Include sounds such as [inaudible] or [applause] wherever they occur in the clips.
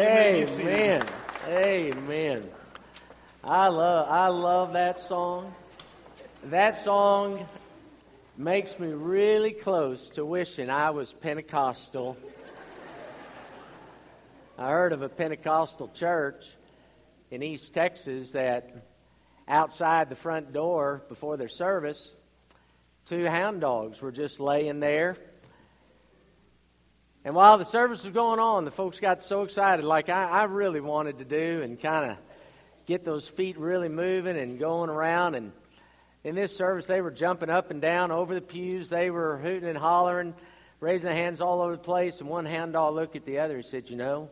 Amen. Amen. I love I love that song. That song makes me really close to wishing I was Pentecostal. I heard of a Pentecostal church in East Texas that outside the front door before their service, two hound dogs were just laying there. And while the service was going on, the folks got so excited, like I, I really wanted to do, and kind of get those feet really moving and going around. And in this service, they were jumping up and down over the pews. They were hooting and hollering, raising their hands all over the place. And one hound dog looked at the other and said, You know,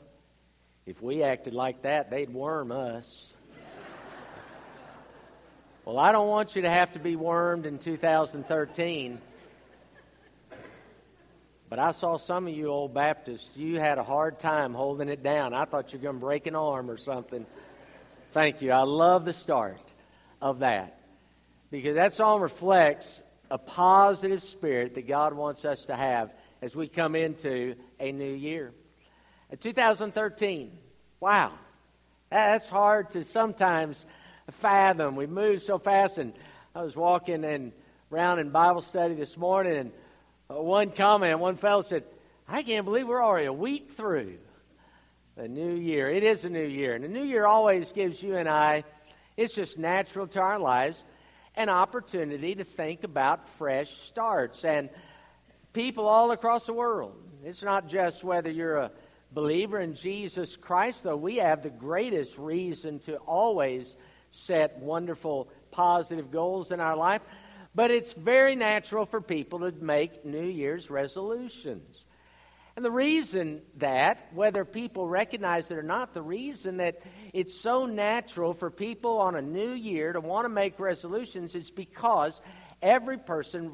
if we acted like that, they'd worm us. [laughs] well, I don't want you to have to be wormed in 2013. But I saw some of you old Baptists, you had a hard time holding it down. I thought you were going to break an arm or something. Thank you. I love the start of that because that song reflects a positive spirit that God wants us to have as we come into a new year. In 2013, wow, that's hard to sometimes fathom. We move so fast, and I was walking and around in Bible study this morning, and uh, one comment, one fellow said, I can't believe we're already a week through the new year. It is a new year. And the new year always gives you and I, it's just natural to our lives, an opportunity to think about fresh starts. And people all across the world, it's not just whether you're a believer in Jesus Christ, though we have the greatest reason to always set wonderful, positive goals in our life. But it's very natural for people to make New Year's resolutions. And the reason that, whether people recognize it or not, the reason that it's so natural for people on a new year to want to make resolutions is because every person,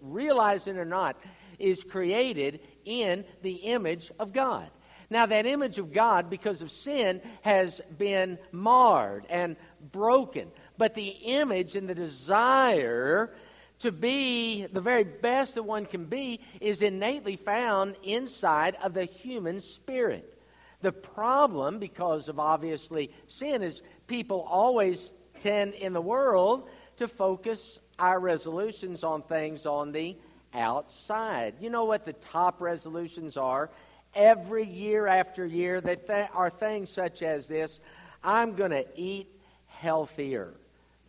realizing it or not, is created in the image of God. Now, that image of God, because of sin, has been marred and broken but the image and the desire to be the very best that one can be is innately found inside of the human spirit. The problem, because of obviously sin, is people always tend in the world to focus our resolutions on things on the outside. You know what the top resolutions are? Every year after year, that th- are things such as this I'm going to eat healthier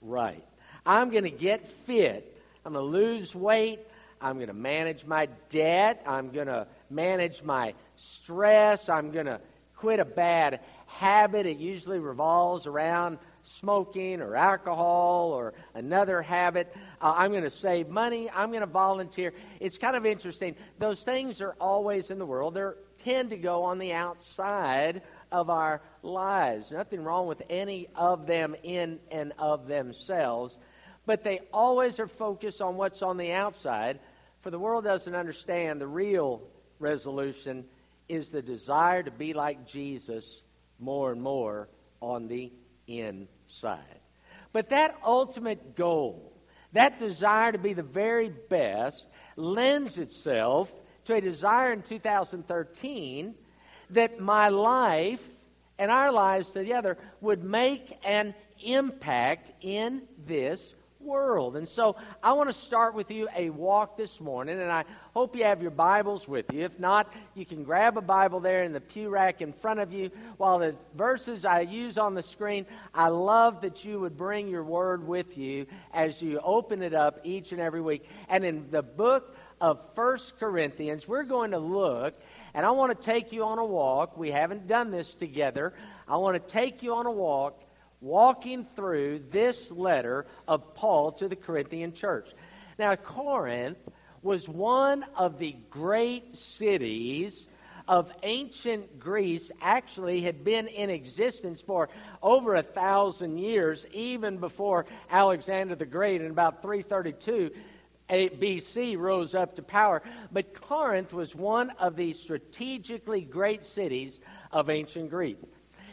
right. I'm going to get fit. I'm going to lose weight. I'm going to manage my debt. I'm going to manage my stress. I'm going to quit a bad habit. It usually revolves around smoking or alcohol or another habit. Uh, I'm going to save money. I'm going to volunteer. It's kind of interesting. Those things are always in the world. They tend to go on the outside of our lives. Nothing wrong with any of them in and of themselves, but they always are focused on what's on the outside. For the world doesn't understand the real resolution is the desire to be like Jesus more and more on the inside. But that ultimate goal, that desire to be the very best, lends itself to a desire in 2013 that my life and our lives together would make an impact in this world. And so I want to start with you a walk this morning, and I hope you have your Bibles with you. If not, you can grab a Bible there in the pew rack in front of you. While the verses I use on the screen, I love that you would bring your word with you as you open it up each and every week. And in the book of First Corinthians, we're going to look and I want to take you on a walk. We haven't done this together. I want to take you on a walk, walking through this letter of Paul to the Corinthian church. Now, Corinth was one of the great cities of ancient Greece actually had been in existence for over a thousand years, even before Alexander the Great in about 332 BC rose up to power. But Corinth was one of the strategically great cities of ancient Greece.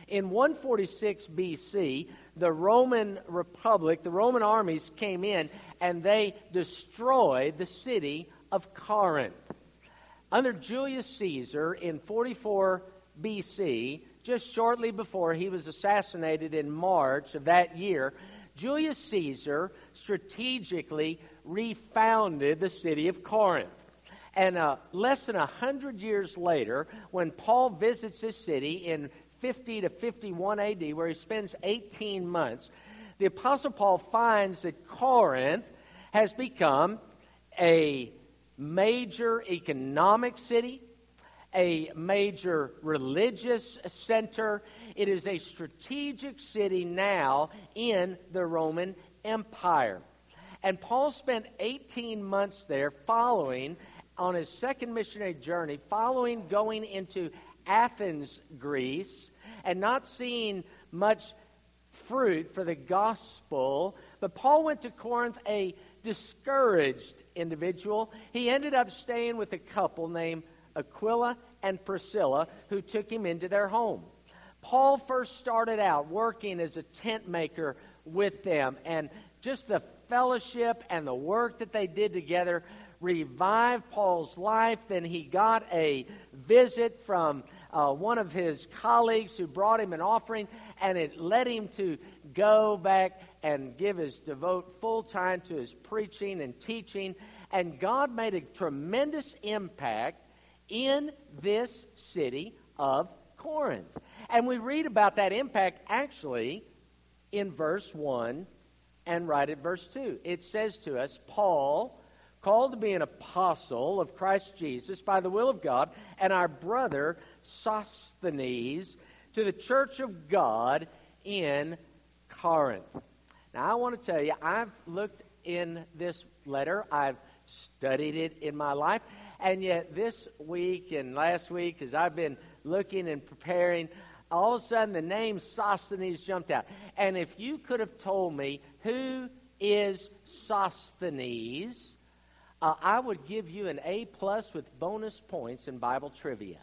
In 146 BC, the Roman Republic, the Roman armies came in and they destroyed the city of Corinth. Under Julius Caesar in 44 BC, just shortly before he was assassinated in March of that year, Julius Caesar strategically refounded the city of Corinth. And uh, less than a hundred years later, when Paul visits this city in 50 to 51 AD, where he spends 18 months, the Apostle Paul finds that Corinth has become a major economic city, a major religious center. It is a strategic city now in the Roman Empire. And Paul spent 18 months there following on his second missionary journey, following going into Athens, Greece, and not seeing much fruit for the gospel. But Paul went to Corinth a discouraged individual. He ended up staying with a couple named Aquila and Priscilla who took him into their home. Paul first started out working as a tent maker with them, and just the fellowship and the work that they did together revived Paul's life. Then he got a visit from uh, one of his colleagues who brought him an offering, and it led him to go back and give his devote full time to his preaching and teaching. And God made a tremendous impact in this city of Corinth. And we read about that impact actually in verse 1 and right at verse 2. It says to us, Paul, called to be an apostle of Christ Jesus by the will of God, and our brother Sosthenes to the church of God in Corinth. Now, I want to tell you, I've looked in this letter, I've studied it in my life, and yet this week and last week, as I've been looking and preparing, all of a sudden the name Sosthenes jumped out. And if you could have told me who is Sosthenes, uh, I would give you an A plus with bonus points in Bible trivia.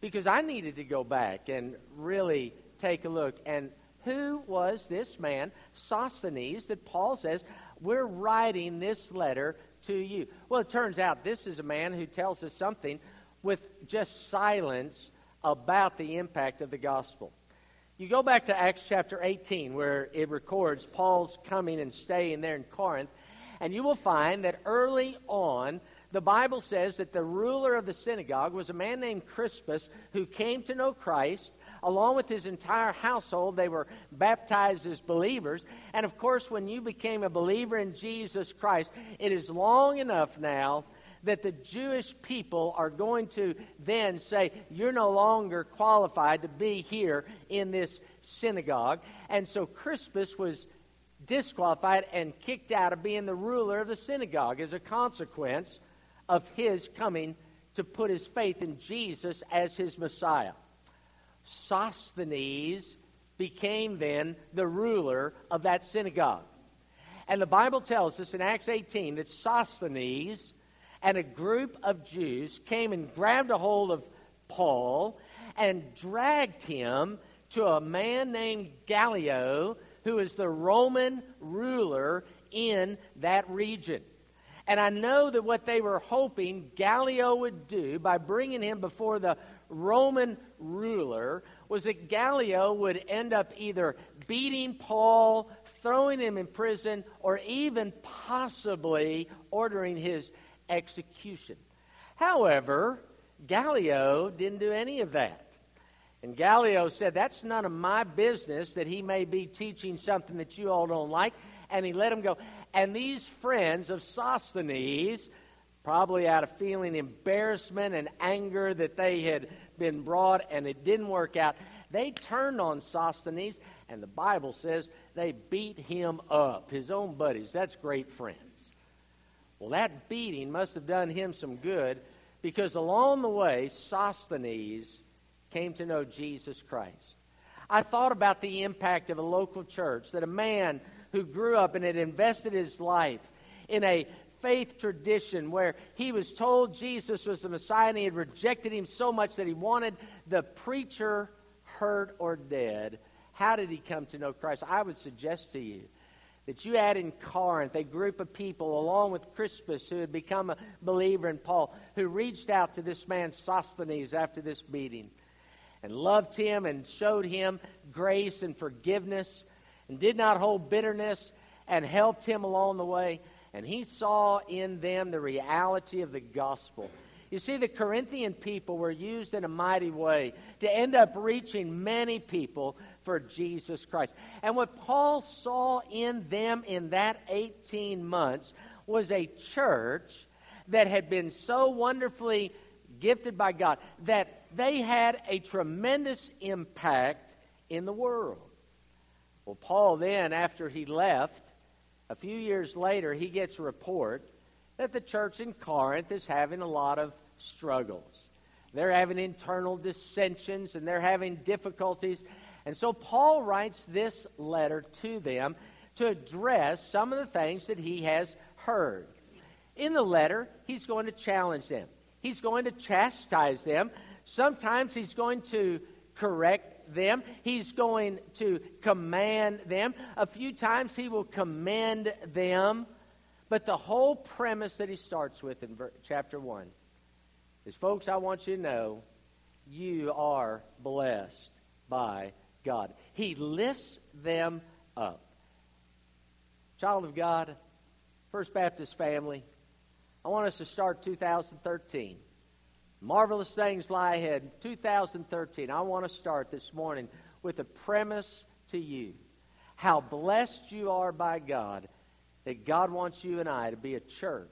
Because I needed to go back and really take a look. And who was this man, Sosthenes, that Paul says, we're writing this letter to you? Well, it turns out this is a man who tells us something with just silence about the impact of the gospel. You go back to Acts chapter 18, where it records Paul's coming and staying there in Corinth, and you will find that early on, the Bible says that the ruler of the synagogue was a man named Crispus who came to know Christ. Along with his entire household, they were baptized as believers. And of course, when you became a believer in Jesus Christ, it is long enough now that the Jewish people are going to then say, You're no longer qualified to be here in this synagogue. And so Crispus was disqualified and kicked out of being the ruler of the synagogue as a consequence of his coming to put his faith in Jesus as his Messiah. Sosthenes became then the ruler of that synagogue. And the Bible tells us in Acts 18 that Sosthenes and a group of Jews came and grabbed a hold of Paul and dragged him to a man named Gallio, who is the Roman ruler in that region. And I know that what they were hoping Gallio would do by bringing him before the Roman ruler was that Gallio would end up either beating Paul, throwing him in prison, or even possibly ordering his execution. However, Gallio didn't do any of that. And Gallio said, That's none of my business that he may be teaching something that you all don't like. And he let him go. And these friends of Sosthenes, probably out of feeling embarrassment and anger that they had been brought and it didn't work out, they turned on Sosthenes. And the Bible says they beat him up, his own buddies. That's great friends. Well, that beating must have done him some good because along the way, Sosthenes came to know Jesus Christ. I thought about the impact of a local church that a man who grew up and had invested his life in a faith tradition where he was told Jesus was the Messiah and he had rejected him so much that he wanted the preacher hurt or dead. How did he come to know Christ? I would suggest to you that you had in Corinth a group of people, along with Crispus, who had become a believer in Paul, who reached out to this man Sosthenes after this meeting. and loved him and showed him grace and forgiveness and did not hold bitterness and helped him along the way. And he saw in them the reality of the gospel. You see, the Corinthian people were used in a mighty way to end up reaching many people for Jesus Christ. And what Paul saw in them in that 18 months was a church that had been so wonderfully gifted by God that they had a tremendous impact in the world. Well, Paul then, after he left, a few years later, he gets a report that the church in Corinth is having a lot of struggles. They're having internal dissensions and they're having difficulties. And so Paul writes this letter to them to address some of the things that he has heard. In the letter, he's going to challenge them, he's going to chastise them. Sometimes he's going to correct them, he's going to command them. A few times he will commend them. But the whole premise that he starts with in chapter 1 is, folks, I want you to know you are blessed by God. He lifts them up. Child of God, First Baptist family, I want us to start 2013. Marvelous things lie ahead. 2013, I want to start this morning with a premise to you. How blessed you are by God that God wants you and I to be a church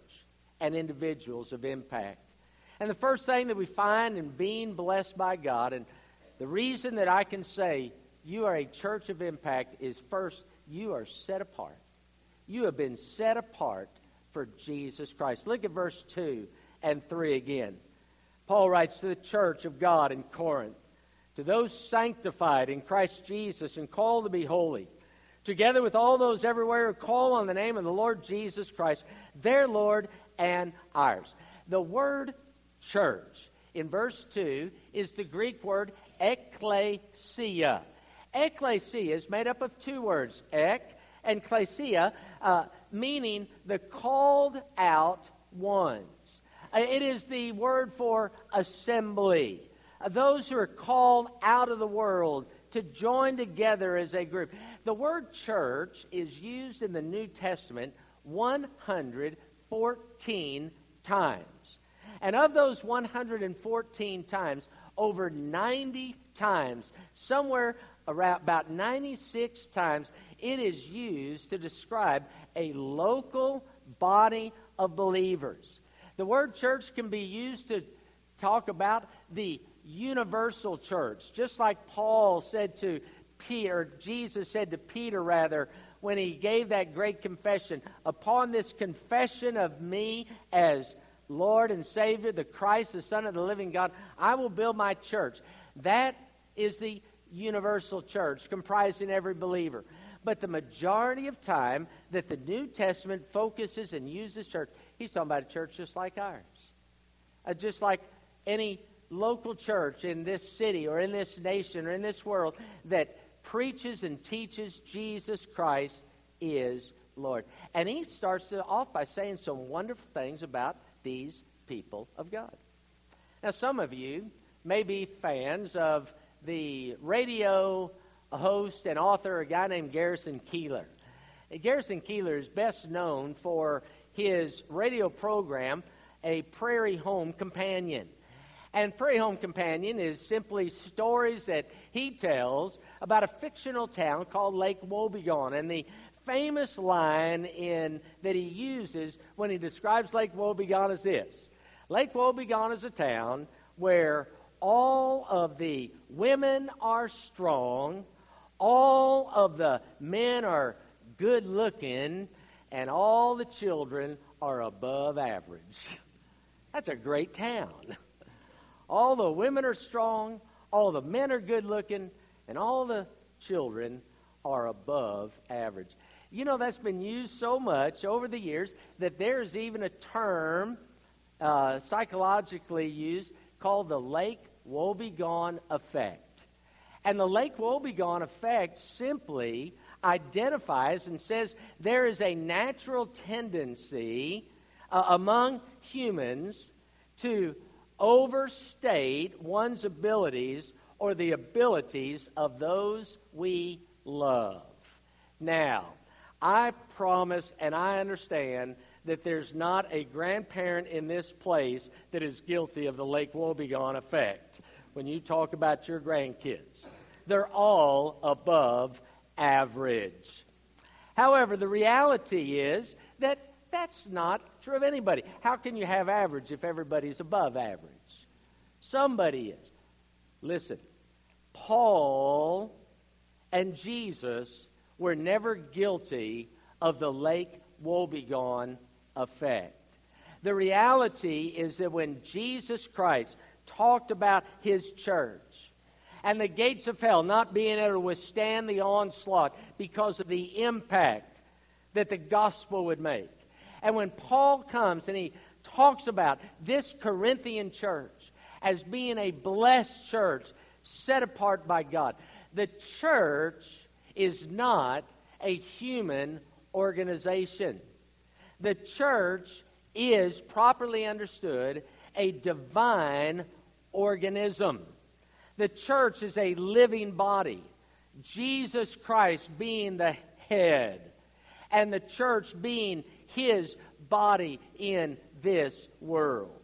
and individuals of impact. And the first thing that we find in being blessed by God, and the reason that I can say you are a church of impact is first, you are set apart. You have been set apart for Jesus Christ. Look at verse 2 and 3 again. Paul writes to the church of God in Corinth, to those sanctified in Christ Jesus and called to be holy, together with all those everywhere who call on the name of the Lord Jesus Christ, their Lord and ours. The word church. In verse 2 is the Greek word ekklesia. Ekklesia is made up of two words, ek and klesia, uh, meaning the called out ones. Uh, it is the word for assembly. Uh, those who are called out of the world to join together as a group. The word church is used in the New Testament 114 times. And of those 114 times, over 90 times, somewhere around about 96 times, it is used to describe a local body of believers. The word church can be used to talk about the universal church, just like Paul said to Peter, or Jesus said to Peter, rather, when he gave that great confession, upon this confession of me as Lord and Savior, the Christ, the Son of the living God, I will build my church. That is the universal church, comprising every believer. But the majority of time that the New Testament focuses and uses church, he's talking about a church just like ours. Uh, just like any local church in this city or in this nation or in this world that preaches and teaches Jesus Christ is Lord. And he starts off by saying some wonderful things about these people of God. Now, some of you may be fans of the radio host and author, a guy named Garrison Keillor. Garrison Keillor is best known for his radio program, A Prairie Home Companion. And Prairie Home Companion is simply stories that he tells about a fictional town called Lake Wobegon and the famous line in, that he uses when he describes Lake Wobegon is this Lake Wobegon is a town where all of the women are strong, all of the men are good looking, and all the children are above average. [laughs] That's a great town. [laughs] All the women are strong, all the men are good looking, and all the children are above average. You know, that's been used so much over the years that there's even a term uh, psychologically used called the Lake Wobegon effect. And the Lake Wobegon effect simply identifies and says there is a natural tendency uh, among humans to overstate one's abilities or the abilities of those we love. Now, I promise and I understand that there's not a grandparent in this place that is guilty of the Lake Wobegon effect when you talk about your grandkids. They're all above average. However, the reality is that that's not true of anybody. How can you have average if everybody's above average? Somebody is. Listen, Paul and Jesus were never guilty of the Lake Wobegon effect. The reality is that when Jesus Christ talked about his church and the gates of hell not being able to withstand the onslaught because of the impact that the gospel would make, and when Paul comes and he talks about this Corinthian church as being a blessed church set apart by God, the church is not a human organization. The church is, properly understood, a divine organism. The church is a living body, Jesus Christ being the head, and the church being his body in this world.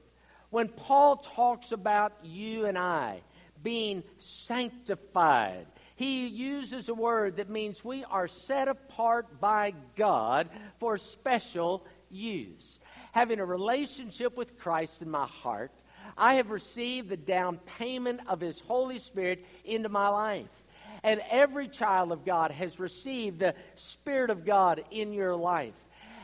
When Paul talks about you and I being sanctified, he uses a word that means we are set apart by God for special use. Having a relationship with Christ in my heart, I have received the down payment of His Holy Spirit into my life. And every child of God has received the Spirit of God in your life.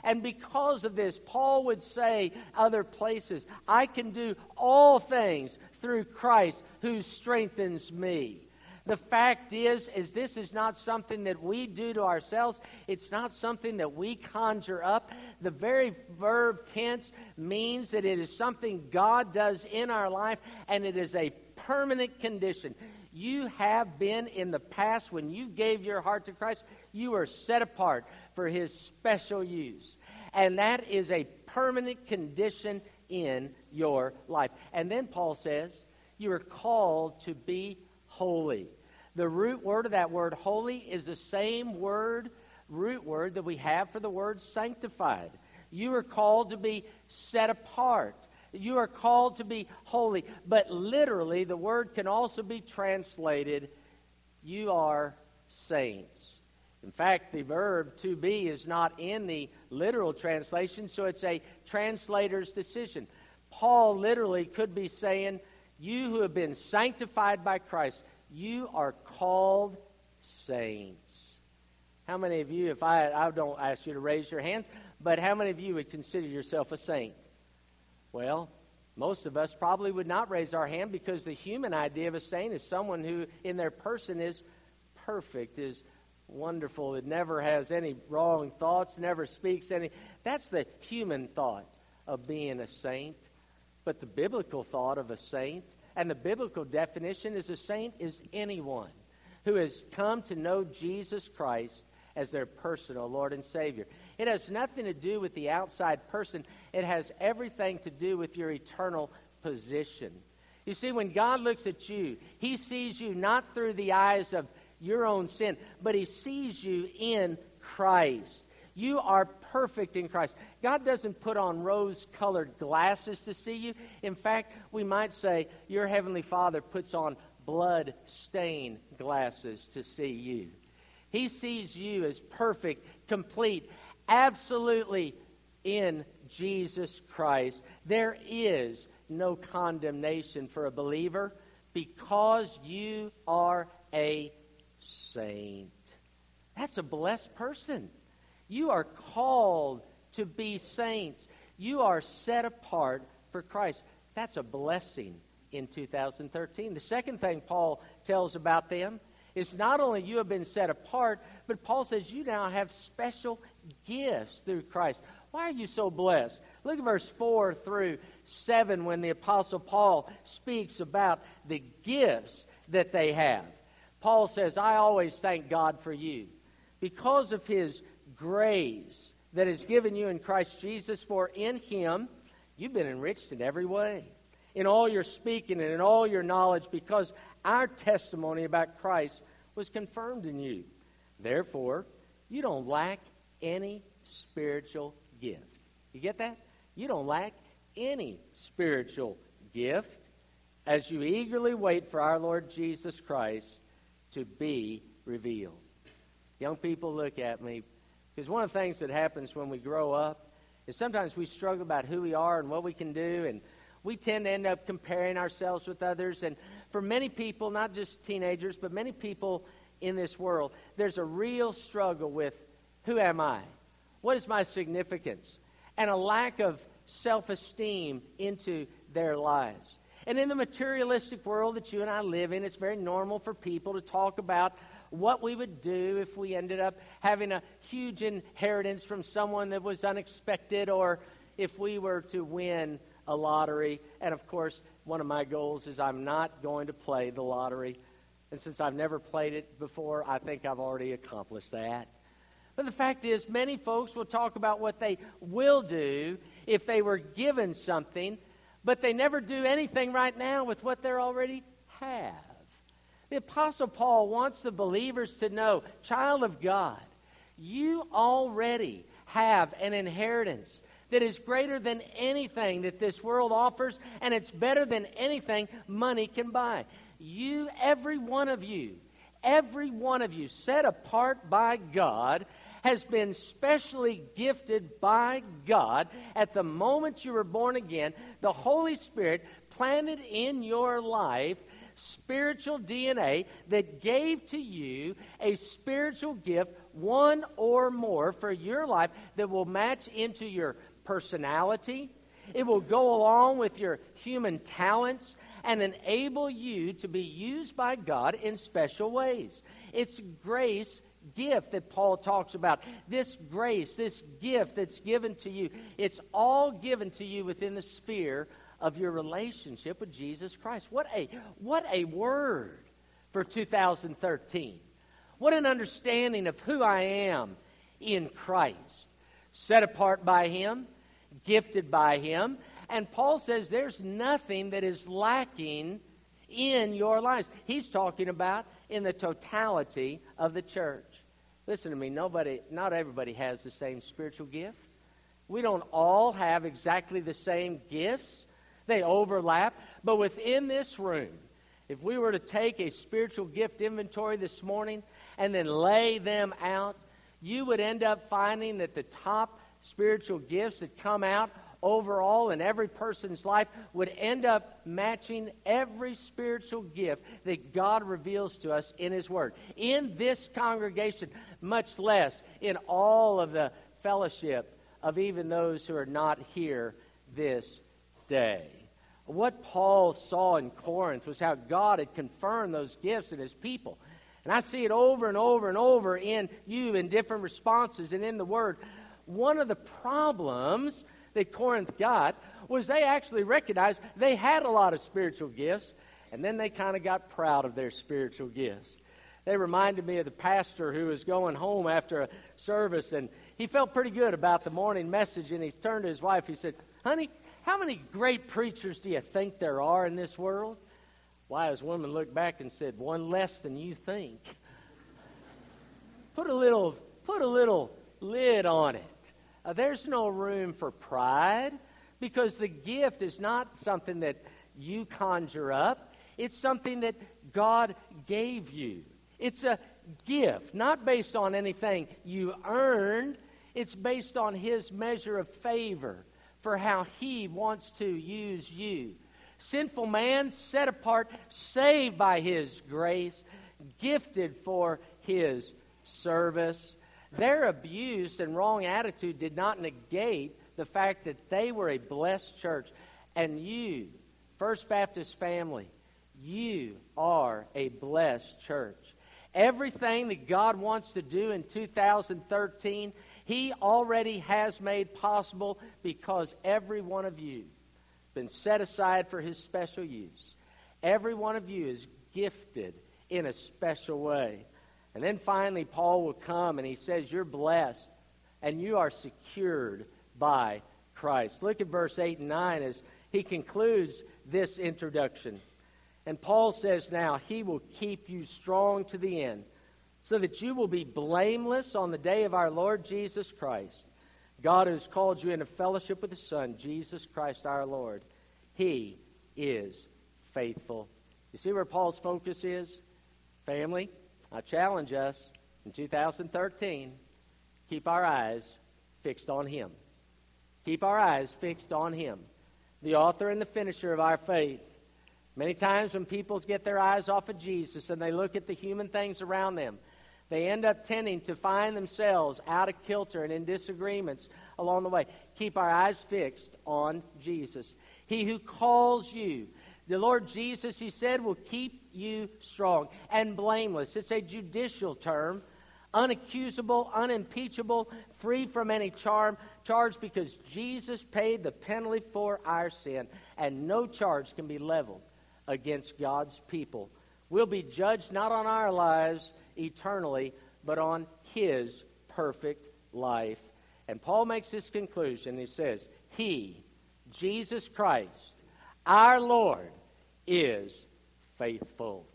And because of this, Paul would say other places, I can do all things through Christ who strengthens me. The fact is, is this is not something that we do to ourselves. It's not something that we conjure up. The very verb tense means that it is something God does in our life, and it is a permanent condition. You have been in the past when you gave your heart to Christ, you are set apart for His special use. And that is a permanent condition in your life. And then Paul says, you are called to be holy. The root word of that word holy is the same word, root word that we have for the word sanctified. You are called to be set apart. You are called to be holy. But literally, the word can also be translated, you are saints. In fact, the verb to be is not in the literal translation, so it's a translator's decision. Paul literally could be saying, You who have been sanctified by Christ, you are called saints. How many of you, if I, I don't ask you to raise your hands, but how many of you would consider yourself a saint? Well, most of us probably would not raise our hand because the human idea of a saint is someone who, in their person, is perfect, is wonderful, it never has any wrong thoughts, never speaks any. That's the human thought of being a saint. But the biblical thought of a saint and the biblical definition is a saint is anyone who has come to know Jesus Christ as their personal Lord and Savior. It has nothing to do with the outside person, it has everything to do with your eternal position. You see, when God looks at you, He sees you not through the eyes of your own sin, but He sees you in Christ. You are perfect in Christ. God doesn't put on rose colored glasses to see you. In fact, we might say your Heavenly Father puts on blood stained glasses to see you. He sees you as perfect, complete, absolutely in Jesus Christ. There is no condemnation for a believer because you are a saint. That's a blessed person. You are called to be saints. You are set apart for Christ. That's a blessing in 2013. The second thing Paul tells about them is not only you have been set apart, but Paul says you now have special gifts through Christ. Why are you so blessed? Look at verse 4 through 7 when the Apostle Paul speaks about the gifts that they have. Paul says, I always thank God for you because of his grace that is given you in Christ Jesus, for in him you've been enriched in every way, in all your speaking and in all your knowledge, because our testimony about Christ was confirmed in you. Therefore, you don't lack any spiritual gift. You get that? You don't lack any spiritual gift as you eagerly wait for our Lord Jesus Christ to be revealed. Young people, look at me. Because one of the things that happens when we grow up is sometimes we struggle about who we are and what we can do, and we tend to end up comparing ourselves with others. And for many people, not just teenagers, but many people in this world, there's a real struggle with who am I? What is my significance? And a lack of self esteem into their lives. And in the materialistic world that you and I live in, it's very normal for people to talk about what we would do if we ended up having a huge inheritance from someone that was unexpected or if we were to win a lottery. And of course, one of my goals is I'm not going to play the lottery. And since I've never played it before, I think I've already accomplished that. But the fact is, many folks will talk about what they will do if they were given something, but they never do anything right now with what they already have. The Apostle Paul wants the believers to know, child of God, you already have an inheritance that is greater than anything that this world offers, and it's better than anything money can buy. You, every one of you, every one of you, set apart by God, has been specially gifted by God at the moment you were born again. The Holy Spirit planted in your life spiritual DNA that gave to you a spiritual gift, one or more, for your life that will match into your personality. It will go along with your human talents and enable you to be used by God in special ways. It's grace gift that Paul talks about. This grace, this gift that's given to you, it's all given to you within the sphere of your relationship with Jesus Christ. What a, what a word for 2013. What an understanding of who I am in Christ. Set apart by Him, gifted by Him. And Paul says there's nothing that is lacking in your lives. He's talking about in the totality of the church. Listen to me, nobody, not everybody has the same spiritual gift. We don't all have exactly the same gifts. They overlap. But within this room, if we were to take a spiritual gift inventory this morning and then lay them out, you would end up finding that the top spiritual gifts that come out overall in every person's life would end up matching every spiritual gift that God reveals to us in His Word. In this congregation, much less in all of the fellowship of even those who are not here this day. What Paul saw in Corinth was how God had confirmed those gifts in his people. And I see it over and over and over in you in different responses and in the Word. One of the problems that Corinth got was they actually recognized they had a lot of spiritual gifts, and then they kind of got proud of their spiritual gifts. They reminded me of the pastor who was going home after a service, and he felt pretty good about the morning message, and he turned to his wife. He said, Honey, how many great preachers do you think there are in this world? Wise woman looked back and said, One less than you think. put a little, put a little lid on it. Uh, there's no room for pride because the gift is not something that you conjure up, it's something that God gave you. It's a gift, not based on anything you earned, it's based on His measure of favor for how He wants to use you. Sinful man, set apart, saved by His grace, gifted for His service. Their abuse and wrong attitude did not negate the fact that they were a blessed church. And you, First Baptist family, you are a blessed church. Everything that God wants to do in 2013, He already has made possible because every one of you been set aside for His special use. Every one of you is gifted in a special way. And then finally, Paul will come and he says, You're blessed and you are secured by Christ. Look at verse 8 and 9 as he concludes this introduction. And Paul says now, He will keep you strong to the end, so that you will be blameless on the day of our Lord Jesus Christ. God has called you into fellowship with the Son, Jesus Christ our Lord. He is faithful. You see where Paul's focus is? Family, I challenge us in 2013 keep our eyes fixed on Him. Keep our eyes fixed on Him, the author and the finisher of our faith. Many times when people get their eyes off of Jesus and they look at the human things around them, they end up tending to find themselves out of kilter and in disagreements along the way. Keep our eyes fixed on Jesus. He who calls you, the Lord Jesus, he said, will keep you strong and blameless. It's a judicial term, unaccusable, unimpeachable, free from any charm, charge because Jesus paid the penalty for our sin, and no charge can be leveled against God's people. We'll be judged not on our lives eternally, but on His perfect life. And Paul makes this conclusion. He says, He, Jesus Christ, our Lord, is faithful.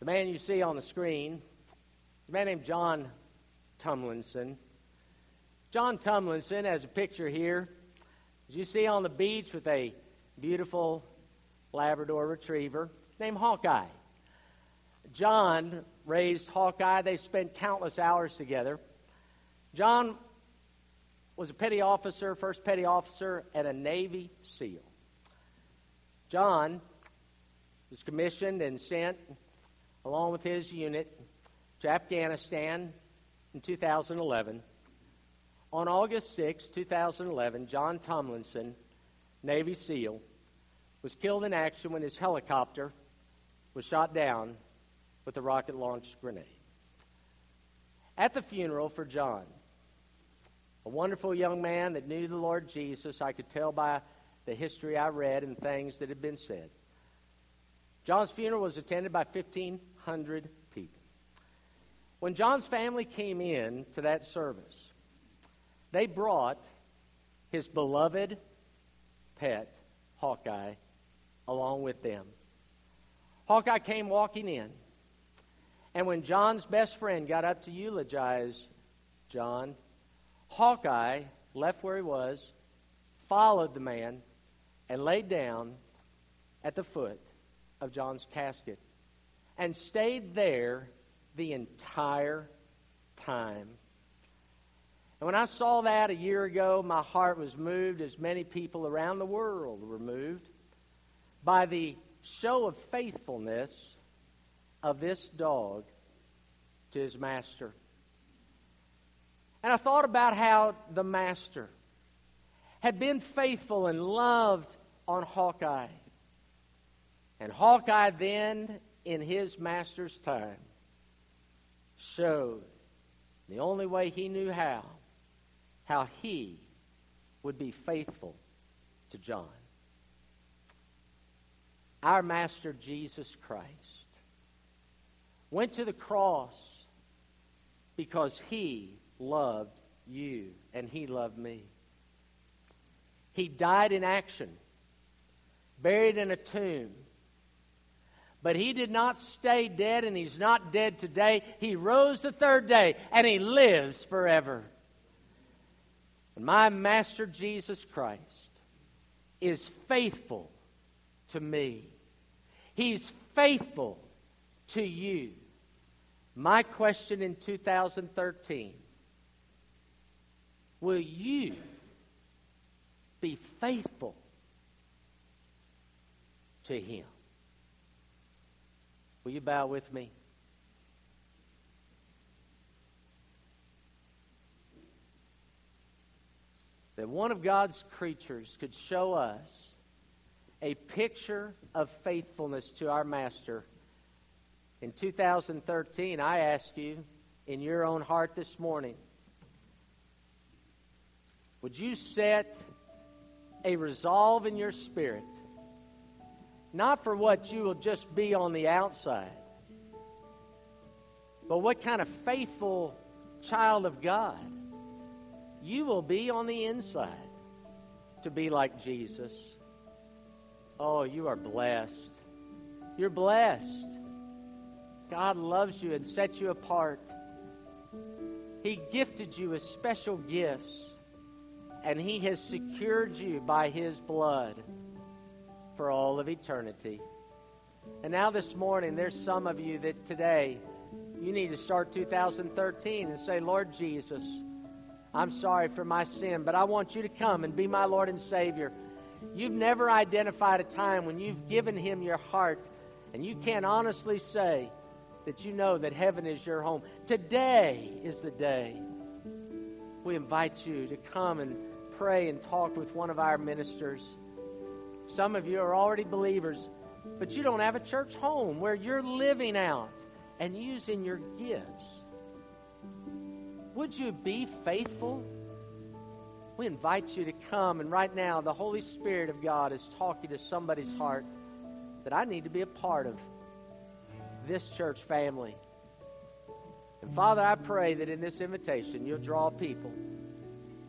The man you see on the screen a man named John Tumlinson. John Tumlinson has a picture here as you see on the beach with a beautiful Labrador retriever named Hawkeye. John raised Hawkeye. They spent countless hours together. John was a petty officer, first petty officer at a Navy SEAL. John was commissioned and sent, along with his unit, to Afghanistan in 2011. On August 6, 2011, John Tomlinson, Navy SEAL, was killed in action when his helicopter was shot down with a rocket launched grenade. At the funeral for John, a wonderful young man that knew the Lord Jesus, I could tell by the history I read and things that had been said. John's funeral was attended by 1,500 people. When John's family came in to that service, they brought his beloved pet, Hawkeye, along with them. Hawkeye came walking in. And when John's best friend got up to eulogize John, Hawkeye left where he was, followed the man, and laid down at the foot of John's casket and stayed there the entire time. And when I saw that a year ago, my heart was moved, as many people around the world were moved, by the show of faithfulness of this dog to his master. And I thought about how the master had been faithful and loved on Hawkeye. And Hawkeye then, in his master's time, showed the only way he knew how how he would be faithful to John. Our Master Jesus Christ went to the cross because he loved you and he loved me. He died in action, buried in a tomb. But he did not stay dead, and he's not dead today. He rose the third day, and he lives forever. And my Master Jesus Christ is faithful to me. He's faithful to you. My question in 2013 Will you be faithful to Him? Will you bow with me? that one of God's creatures could show us a picture of faithfulness to our Master. In 2013, I ask you in your own heart this morning would you set a resolve in your spirit, not for what you will just be on the outside, but what kind of faithful child of God you will be on the inside to be like Jesus. Oh, you are blessed. You're blessed. God loves you and set you apart. He gifted you with special gifts, and He has secured you by His blood for all of eternity. And now, this morning, there's some of you that today you need to start 2013 and say, Lord Jesus, I'm sorry for my sin, but I want you to come and be my Lord and Savior. You've never identified a time when you've given Him your heart, and you can't honestly say that you know that heaven is your home. Today is the day. We invite you to come and pray and talk with one of our ministers. Some of you are already believers, but you don't have a church home where you're living out and using your gifts. Would you be faithful? We invite you to come, and right now, the Holy Spirit of God is talking to somebody's heart that I need to be a part of this church family. And Father, I pray that in this invitation, you'll draw people.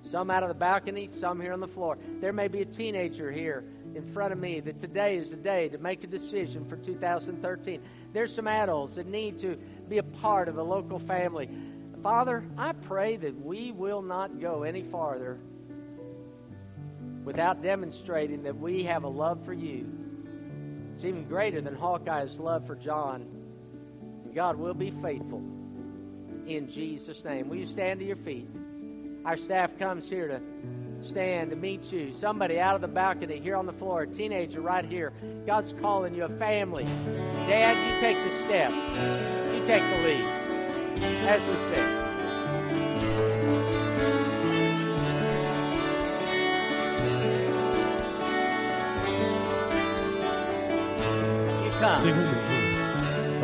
Some out of the balcony, some here on the floor. There may be a teenager here in front of me that today is the day to make a decision for 2013. There's some adults that need to be a part of a local family. Father, I pray that we will not go any farther without demonstrating that we have a love for you. It's even greater than Hawkeye's love for John. And God will be faithful in Jesus' name. Will you stand to your feet? Our staff comes here to stand to meet you. Somebody out of the balcony here on the floor, a teenager right here. God's calling you a family. Dad, you take the step. You take the lead. As we sing.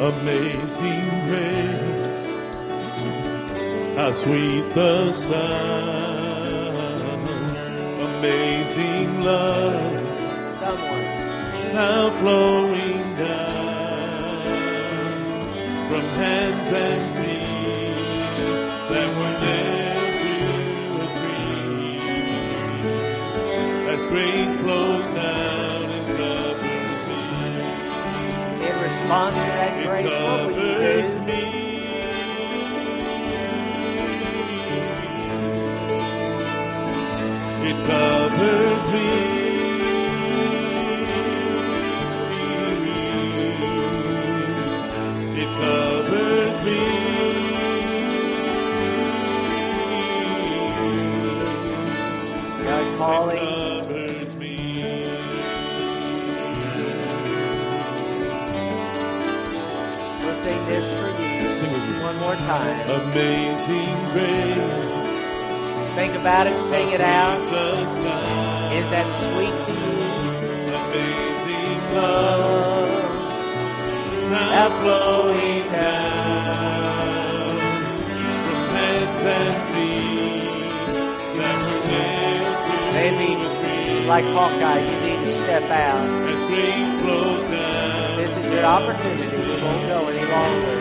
Amazing grace, how sweet the sound. Amazing love, now flowing down from hands and feet that were nailed to a tree. As grace flows down and covers me. Covers me. It covers me. Time. Amazing grace. Think about it, sing it out. Is that sweet to you? Amazing love now flowing down from hands and feet that were to Maybe, like Hawkeye, you need to step out. As grace flows down This is your opportunity. We won't go any longer.